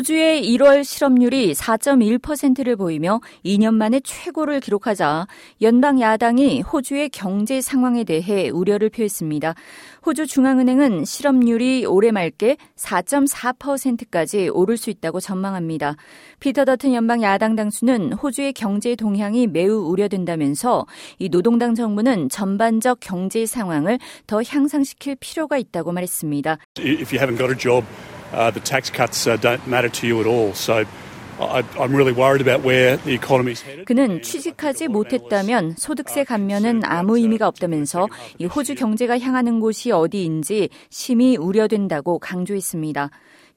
호주의 1월 실업률이 4.1%를 보이며 2년 만에 최고를 기록하자 연방 야당이 호주의 경제 상황에 대해 우려를 표했습니다. 호주 중앙은행은 실업률이 올해 말께 4.4%까지 오를 수 있다고 전망합니다. 피터 더튼 연방 야당 당수는 호주의 경제 동향이 매우 우려된다면서 이 노동당 정부는 전반적 경제 상황을 더 향상시킬 필요가 있다고 말했습니다. If you haven't got a job, uh, the tax cuts uh, don't matter to you at all. So. 그는 취직하지 못했다면 소득세 감면은 아무 의미가 없다면서 이 호주 경제가 향하는 곳이 어디인지 심히 우려된다고 강조했습니다.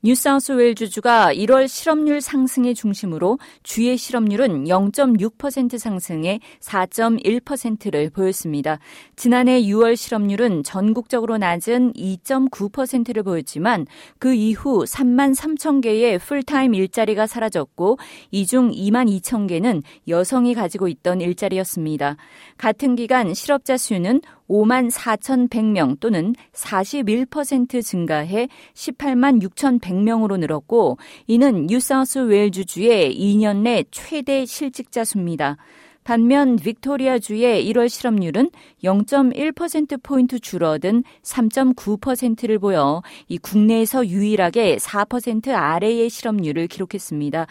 뉴사우스웨일주주가 1월 실업률 상승의 중심으로 주의 실업률은 0.6% 상승해 4.1%를 보였습니다. 지난해 6월 실업률은 전국적으로 낮은 2.9%를 보였지만 그 이후 3만 3천 개의 풀타임 일자리가 사라졌고 이 중 2만 2천 개는 여성이 가지고 있던 일자리였습니다. 같은 기간 실업자 수는 5만 4,100명 또는 41% 증가해 18만 6,100명으로 늘었고 이는 뉴사우스 웨일주주의 2년 내 최대 실직자 수입니다. 반면 빅토리아 주의 1월 실업률은 0.1%포인트 줄어든 3.9%를 보여 이 국내에서 유일하게 4% 아래의 실업률을 기록했습니다.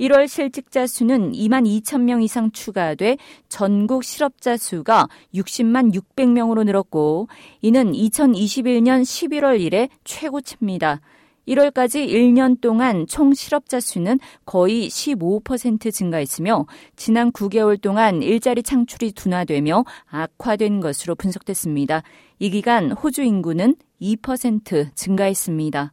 1월 실직자 수는 2만 2천 명 이상 추가돼 전국 실업자 수가 60만 600명으로 늘었고 이는 2021년 11월 이래 최고치입니다. 1월까지 1년 동안 총 실업자 수는 거의 15% 증가했으며 지난 9개월 동안 일자리 창출이 둔화되며 악화된 것으로 분석됐습니다. 이 기간 호주 인구는 2% 증가했습니다.